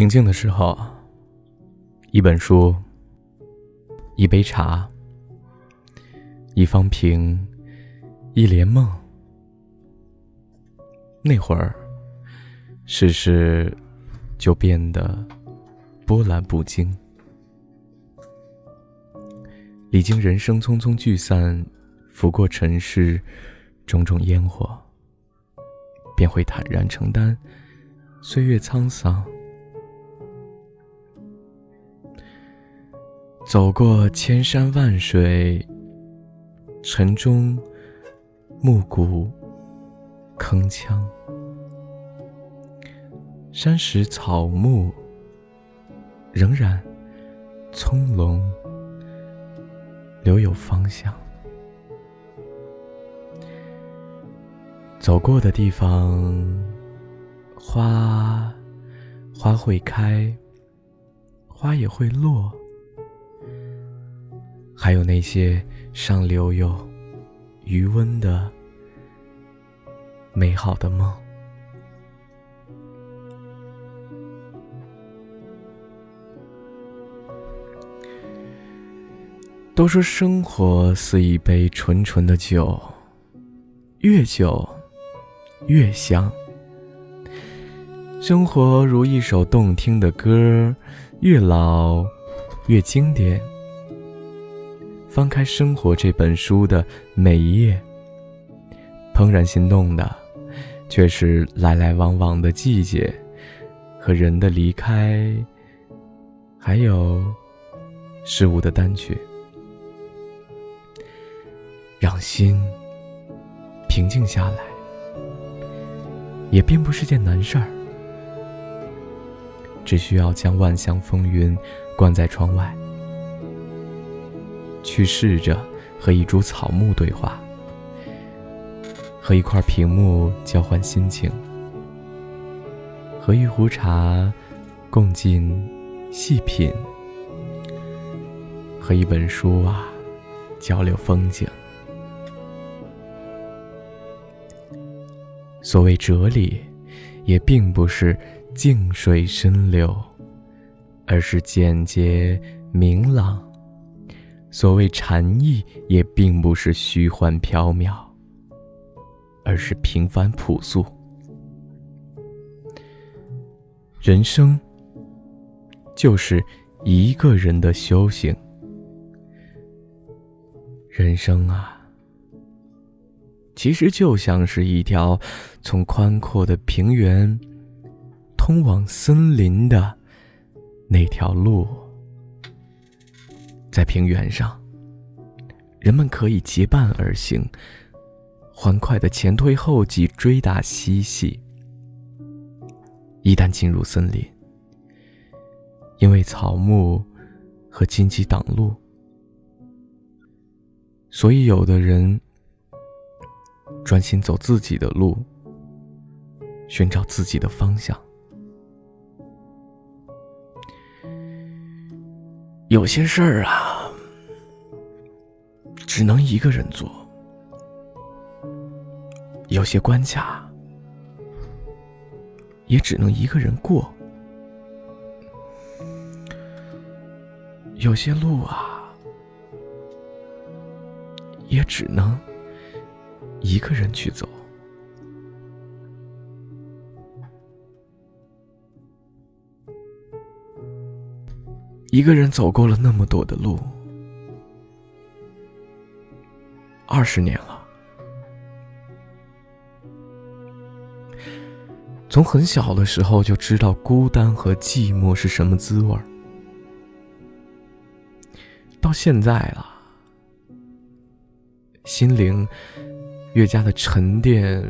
平静的时候，一本书，一杯茶，一方瓶，一帘梦。那会儿，世事就变得波澜不惊。历经人生匆匆聚散，拂过尘世种种烟火，便会坦然承担岁月沧桑。走过千山万水，尘中暮鼓铿锵，山石草木仍然葱茏，留有方向。走过的地方，花花会开，花也会落。还有那些尚留有余温的美好的梦。都说生活似一杯纯纯的酒，越久越香。生活如一首动听的歌，越老越经典。翻开《生活》这本书的每一页，怦然心动的，却是来来往往的季节和人的离开，还有事物的单曲。让心平静下来，也并不是件难事儿，只需要将万象风云关在窗外。去试着和一株草木对话，和一块屏幕交换心情，和一壶茶共进细品，和一本书啊交流风景。所谓哲理，也并不是静水深流，而是简洁明朗。所谓禅意，也并不是虚幻缥缈，而是平凡朴素。人生就是一个人的修行。人生啊，其实就像是一条从宽阔的平原通往森林的那条路。在平原上，人们可以结伴而行，欢快的前推后继，追打嬉戏。一旦进入森林，因为草木和荆棘挡路，所以有的人专心走自己的路，寻找自己的方向。有些事儿啊，只能一个人做；有些关卡，也只能一个人过；有些路啊，也只能一个人去走。一个人走过了那么多的路，二十年了。从很小的时候就知道孤单和寂寞是什么滋味儿，到现在了，心灵越加的沉淀，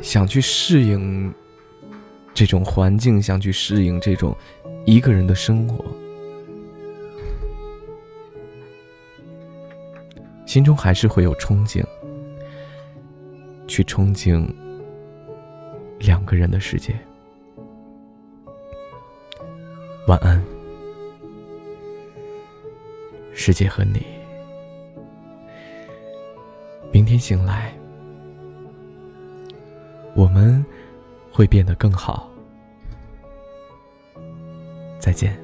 想去适应这种环境，想去适应这种一个人的生活。心中还是会有憧憬，去憧憬两个人的世界。晚安，世界和你。明天醒来，我们会变得更好。再见。